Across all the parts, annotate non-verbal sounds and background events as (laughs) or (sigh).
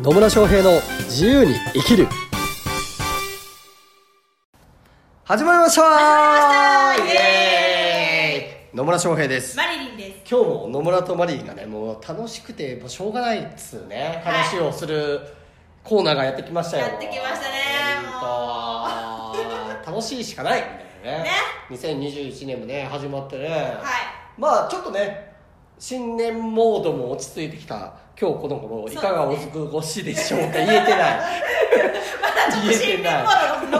野村翔平の自由に生きる。始まりました。始まりました。イエーイ。野村翔平です。マリリンです。今日も野村とマリーがねもう楽しくてもうしょうがないっつうね。はい。話をするコーナーがやってきましたよ。やってきましたねほんと。楽しいしかない。みたいなねね2021年もね始まってね、はい。まあちょっとね新年モードも落ち着いてきた。今日この頃いかがお過ごしでしょうか？言えてない。(laughs) まだちょっと新年モード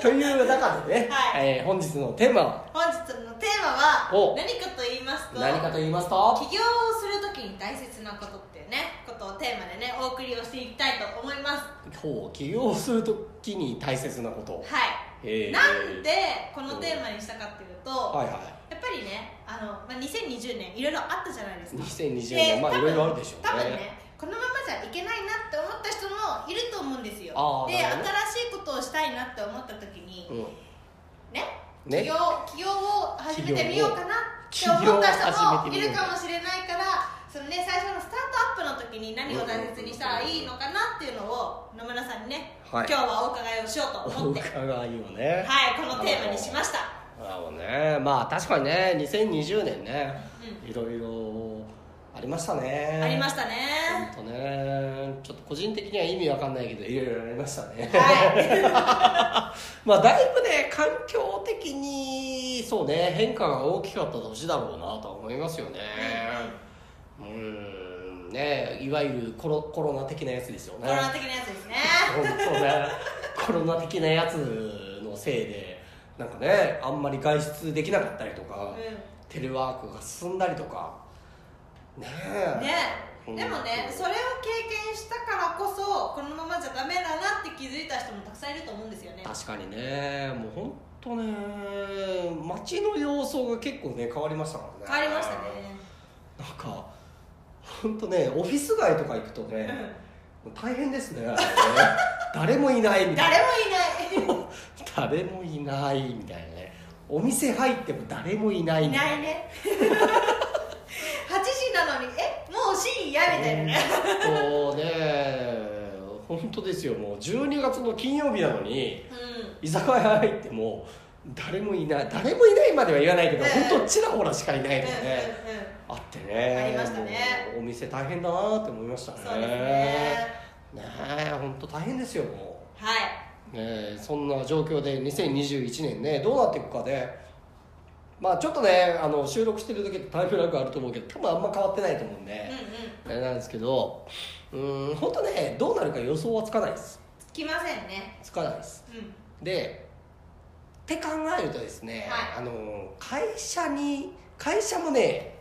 という中でね、はい。えー本日のテーマは？す本日のテーマはお。何かと言いますと何かと言いますと？起業をするときに大切なことっていうねことをテーマでねお送りをしていきたいと思います。ほう起業するときに大切なこと。はい。えー。なんでこのテーマにしたかっていうと、はいはやっぱりねあの、まあ、2020年いろいろあったじゃないですいか2020で年まあいろいろあるでしょうね。多分ねこのままじゃいけないなって思った人もいると思うんですよ。でね。新しいことをしたいなって思った時に、うん。ねね。起業起業を始めてみようかなって思った人もいるかもしれないからそのね最初のスタートアップの時に何を大切にしたらいいのかなっていうのを野村さんにね、はい。今日はお伺いをしようとお思って。伺いをね。はいこのテーマにしましたなるほどね。まあ確かにね2020年ねういろいろありましたね。ありましたね。ほんとねちょっと個人的には意味わかんないけどいろいろありましたね。は (laughs) まあだいぶね環境的にそうね変化が大きかった年だろうなとは思いますよね。うん。ねいわゆるコロコロナ的なやつですよい、ね。コロナ的なやつですね。ね。コロナ的なやつのせいでなんかねあんまり外出できなかったりとか、うテレワークが進んだりとか。ねえ。んねうんでもねそれを経験したからこそこのままじゃダメだなって気づいた人もたくさんいると思うんですよね。確かにね。もう本当ね街の様相が結構ね変わりましたからね。変わりましたね。なんか本当ねオフィス街とか行くとね、うん。大変ですね。(laughs) 誰もいないみたいな。誰もいない誰もいないみたいなね。お店入っても誰もいないいみたいな。いね。8時なのにえもう深夜みたいな。ね本当ね。本当ですよ。もう12月の金曜日なのにう居酒屋入っても誰もいない。誰もいないまでは言わないけど、うん。本当ちらほらしかいないんうんうんとかね、あってね。ありましたね。もうお店大変だなって思いましたね。そうですね。ねえ本当大変ですよもはい、え、そんな状況で2021年ねどうなっていくかでまあちょっとねあの収録してる時ってタイムラグあると思うけど多分あんま変わってないと思うんで、うんうん。あれなんですけどうん本当ねどうなるか予想はつかないです。来ませんね。つかないです。うん。でって考えるとですね、はあの会社に会社もね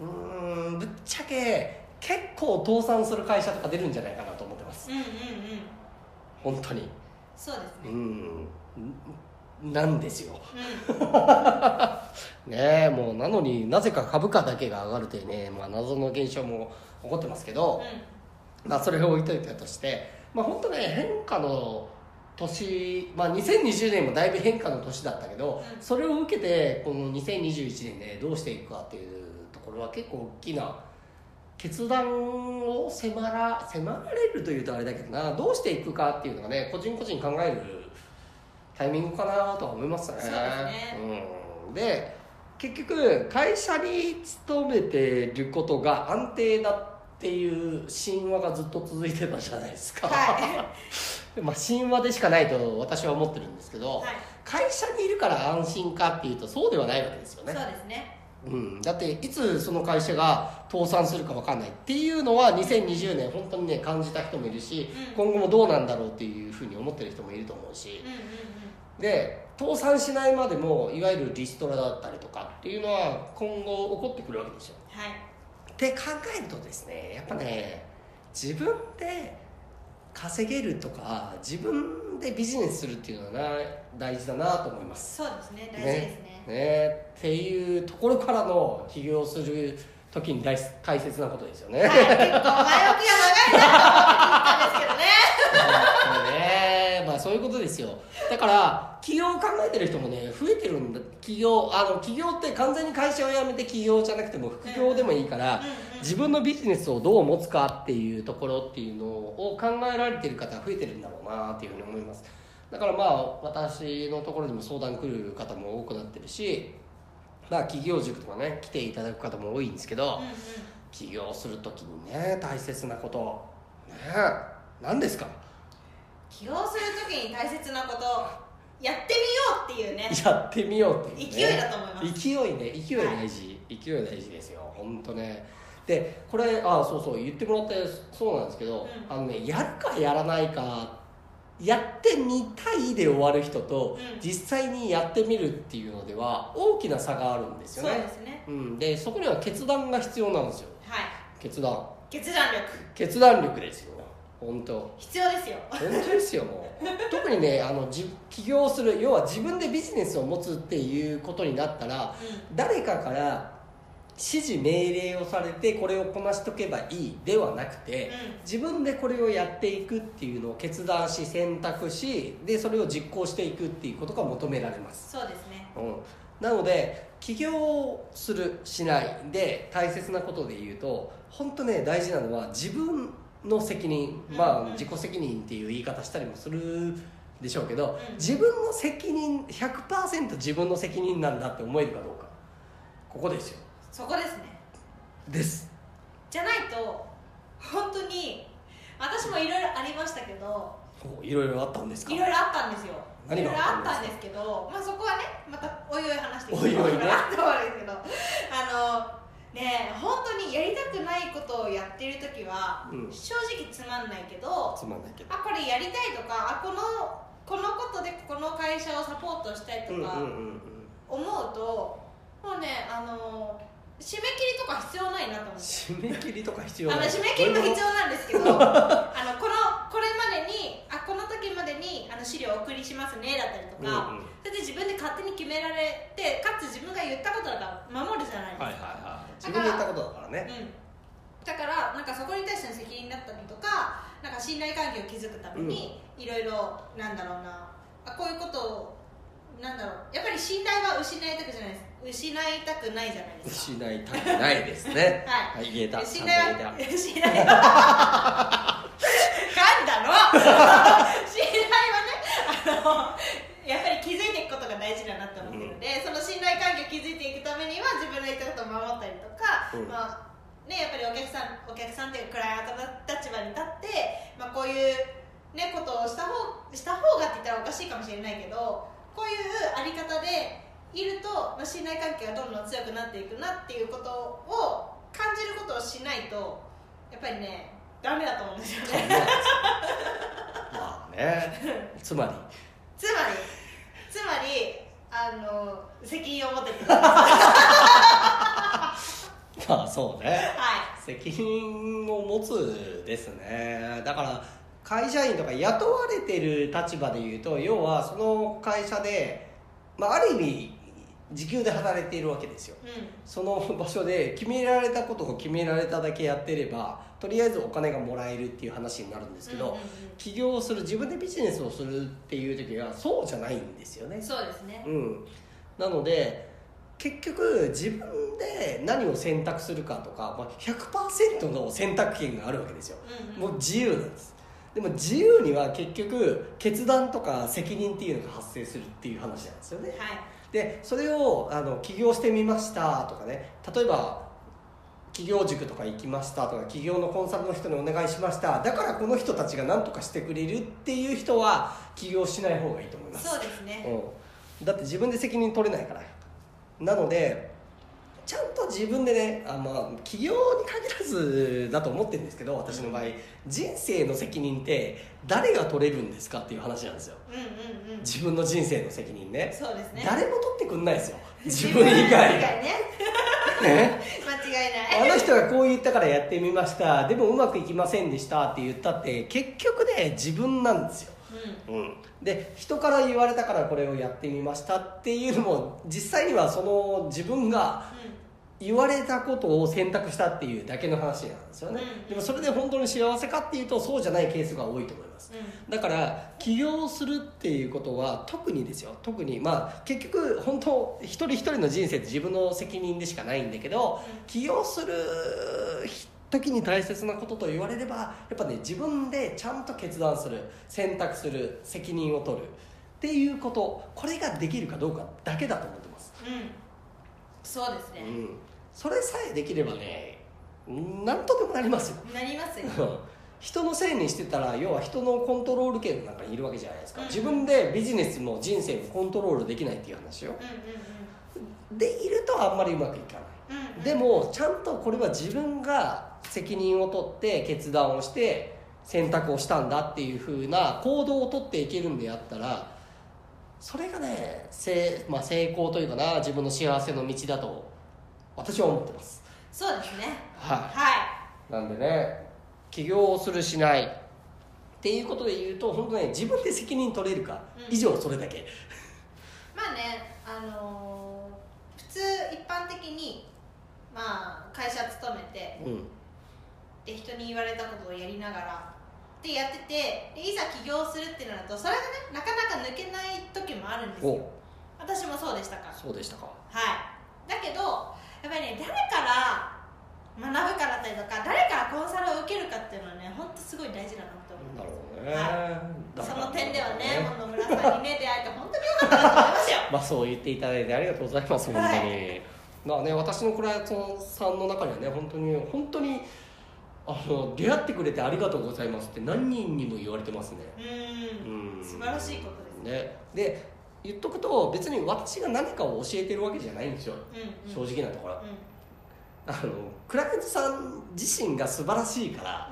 うーんぶっちゃけ結構倒産する会社とか出るんじゃないかなと思ってます。うんうんうん。本当にそうですね。うん。んなんですよ。うん。(laughs) ねえもうなのになぜか株価だけが上がるというね、まあ、謎の現象も起こってますけど、まあ、それを置いといたとして、まあ、本当ね変化の年、まあ、2020年もだいぶ変化の年だったけど、うん。それを受けてこの2021年でどうしていくかっていうところは結構大きな決断を迫ら迫られるというとあれだけどな。どうしていくかっていうのがね個人個人考えるタイミングかなとは思いますね。そうですね。うん、で結局会社に勤めてることが安定だっていう神話がずっと続いてたじゃないですか、は (laughs) まあ神話でしかないと私は思ってるんですけど、はい。会社にいるから安心かっていうとそうではないわけですよそうね、ですねうん、だっていつその会社が倒産するか分かんないっていうのは2020年本当にね感じた人もいるし、うん。今後もどうなんだろうっていうふうに思ってる人もいると思うし、うんうんうん。で倒産しないまでもいわゆるリストラだったりとかっていうのは今後起こってくるわけですよ。はい。って考えるとですねやっぱね自分で稼げるとか自分でビジネスするっていうのはな大事だなと思います。そうですね大事ですね。ね。っていうところからの起業する時に大大切なことですよね、はい、結構前置きが長いなと思って聞いたんですけどね (laughs) そそういうことですよ。だから起業を考えてる人もね増えてるんだ。起業あの起業って完全に会社を辞めて起業じゃなくても副業でもいいから、自分のビジネスをどう持つかっていうところっていうのを考えられてる方が増えてるんだろうなっていうふうに思います。だからまあ私のところにも相談来る方も多くなってるしまあ企業塾とかね来ていただく方も多いんですけど、うんうん。起業する時にね大切なこと。ね何ですか？起業するときに大切なことやってみようっていうね。やってみようっていう、ね、勢いだと思います。勢いね。勢い大事、勢い大事ですよ。本当ね。でこれあそうそう。言ってもらってそうなんですけど、うん。あのねやるかやらないかやってみたいで終わる人と、うん。実際にやってみるっていうのでは大きな差があるんですよそうねですね。うん、でそこには決断が必要なんですよ。はい。決断。決断力。決断力ですよ本当。必要ですよ。本当ですよもう。(laughs) 特にねあのじ起業する要は自分でビジネスを持つっていうことになったら誰かから指示命令をされてこれをこなしとけばいいではなくて、うん。自分でこれをやっていくっていうのを決断し選択しでそれを実行していくっていうことが求められます、そうですね。うん、なので起業するしないで大切なことで言うと本当ね大事なのは自分の責任まあ自己責任っていう言い方したりもするでしょうけど、うん。自分の責任100%自分の責任なんだって思えるかどうか。ここですよ。そこですね。です。じゃないと本当に私もいろいろありましたけどおいろいろあったんですか？いろいろあったんですよ。い何ろいろがあったんですか？あったんですけど、まあ、そこはねまたおいおい話していおいおいと思うんですけど (laughs) あのね本当にやりたくないことをやってる時は、うん。正直つまんないけどつまんないけど。あこれやりたいとかあこのこのことでこの会社をサポートしたいとか思うと、もうねあの締め切りとか必要ないなと思って。締め切りとか必要あの締め切りも必要なんですけどあのこのこれまでにあこの時までにあの資料をお送りしますねだったりとか、うんうん。それで自分で勝手に決められてかつ自分が言ったことだから守るじゃないですか、はいはいはい。自分で言ったことだからね。うん、だからなんかそこに対しての責任だったりとかなんか信頼関係を築くためにいろいろなんだろうな。あこういうことをなんだろう。やっぱり信頼は失いたくじゃないです失いたくないじゃないですか。失いたくないですね。はい。はい言えた。信ちゃん頼と言えた。は信頼は噛んだの。(laughs) 信頼はねあのやっぱり気づいていくことが大事だなと思ってるので、その信頼関係を築いていくためには自分の言ったことを守ったりとか、うん。まあね、やっぱりお客さんお客さんっていうクライアントの立場に立って、まあ、こういう、ね、ことをした方した方がって言ったらおかしいかもしれないけどこういうあり方でいると、まあ、信頼関係がどんどん強くなっていくなっていうことを感じることをしないとやっぱりねダメだと思うんですよね。まあね。(laughs) つまり。つまりつまりあの責任を持ってください。(laughs) まあそうね。は責任を持つですね。だから会社員とか雇われてる立場でいうと要はその会社で、まあ、ある意味時給で働いているわけですよ。い、うん。その場所で決められたことを決められただけやってればとりあえずお金がもらえるっていう話になるんですけど、うんうん起業する自分でビジネスをするっていう時はそうじゃないんですよね。うん、そうですね。うん、なので結局自分で何を選択するかとか、まあ、100%の選択権があるわけですよ。うんうん。もう自由なんです。でも自由には結局決断とか責任っていうのが発生するっていう話なんですよね。はいでそれをあの起業してみましたとかね。例えば企業塾とか行きましたとか企業のコンサルの人にお願いしました。だからこの人たちが何とかしてくれるっていう人は起業しない方がいいと思います。そうですね。うん、だって自分で責任取れないから。なのでちゃんと自分でねあ、まあ、起業に限らずだと思ってるんですけど私の場合人生の責任って誰が取れるんですかっていう話なんですよ。うんうんうん。自分の人生の責任ね。そうですね。誰も取ってくんないですよ。自分以外。ね。ね間違いない。あの人がこう言ったからやってみました。でもうまくいきませんでしたって言ったって結局ね自分なんですよううん、で人から言われたからこれをやってみましたっていうのも実際にはその自分がん。言われたことを選択したっていうだけの話なんですよね、うん。でもそれで本当に幸せかっていうとそうじゃないケースが多いと思います。うだから起業するっていうことは特にですよ。特にまあ結局本当一人一人の人生って自分の責任でしかないんだけど、うん。起業する時に大切なことと言われればやっぱね自分でちゃんと決断する選択する責任を取るっていうことこれができるかどうかだけだと思ってます、んうん。そうですね、うん、それさえできればね何とでもなりますよ。なりますよ。(laughs) 人のせいにしてたら要は人のコントロール権の中にいるわけじゃないですか、うん。自分でビジネスも人生もコントロールできないっていう話よ。うんうん。でいるとあんまりうまくいかない。うんうん。でもちゃんとこれは自分が責任を取って決断をして選択をしたんだっていう風な行動を取っていけるんであったらそれがね成,、まあ、成功というかな自分の幸せの道だと私は思ってます。そうですね。ははい。なんでね起業をするしない。っていうことで言うと本当ね自分で責任取れるかうん。以上それだけ、まあねあのー普通一般的にまあ会社勤めてうんで人に言われたことをやりながらってやっててでいざ起業するってなるとそれがねなかなか抜けない時もあるんですよ。お。私もそうでしたか。らそうでしたか。はい。だけどやっぱりね誰から学ぶかだったりとか誰からコンサルを受けるかっていうのはね本当すごい大事だなと思なるほどね、はだからうその点ではね野村さんにね出会えて本当によかったなと思いますよ。(laughs) まあそう言っていただいてありがとうございます本当に、まあね私のクライアントさんの中にはね本当に本当にあの出会ってくれてありがとうございますって何人にも言われてますね。うん。ん。素晴らしいことです。ね。ねで言っとくと別に私が何かを教えてるわけじゃないんですよ。うん正直なところ。うん。あのクライアントさん自身が素晴らしいから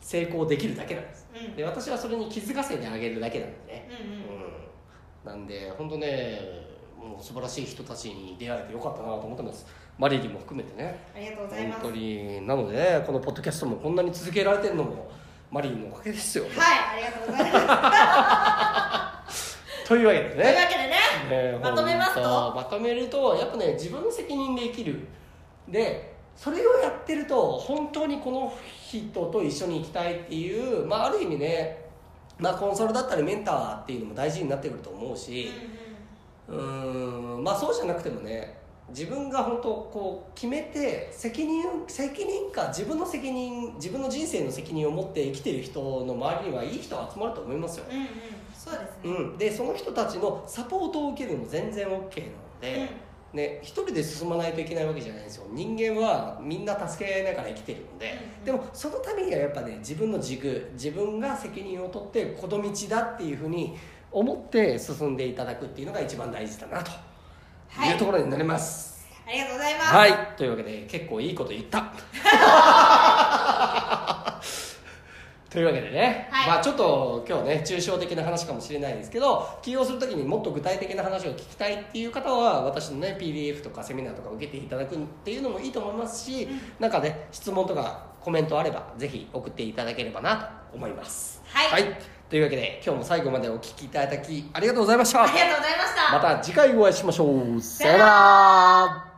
成功できるだけなんです。うん。うんで私はそれに気づかせてあげるだけなんでね。うんうん。うん。なんで本当ねもう素晴らしい人たちに出会えてよかったなと思ってますマリリンも含めてね。ありがとうございます。本当に。なのでねこのポッドキャストもこんなに続けられてるのもマリリンのおかげですよ。はいありがとうございます。(laughs) というわけでというわねけでねねまとめますと。まとめるとやっぱね自分の責任で生きる。でそれをやってると本当にこの人と一緒に行きたいっていう、まあ、ある意味ね、まあ、コンサルだったりメンターっていうのも大事になってくると思うし。うーんまあそうじゃなくてもね自分が本当こう決めて責任責任か自分の責任自分の人生の責任を持って生きてる人の周りにはいい人が集まると思いますよ、うんうんそうですね。うん、でその人たちのサポートを受けるのも全然 OK なので、ね、一人で進まないといけないわけじゃないんですよ。人間はみんな助け合いながら生きてるので、うんでもそのためにはやっぱね自分の軸自分が責任を取ってこの道だっていうふうに思って進んでいただくっていうのが一番大事だなとはい。いうところになります。ありがとうございます。はい、というわけで結構いいこと言った。(laughs) というわけでね、はい。まあちょっと今日ね抽象的な話かもしれないですけど起業するときにもっと具体的な話を聞きたいっていう方は私のね PDF とかセミナーとか受けていただくっていうのもいいと思いますし、なんかね質問とかコメントあればぜひ送っていただければなと思います。はいというわけで今日も最後までお聞きいただきありがとうございました。ありがとうございました。また次回お会いしましょう。さよなら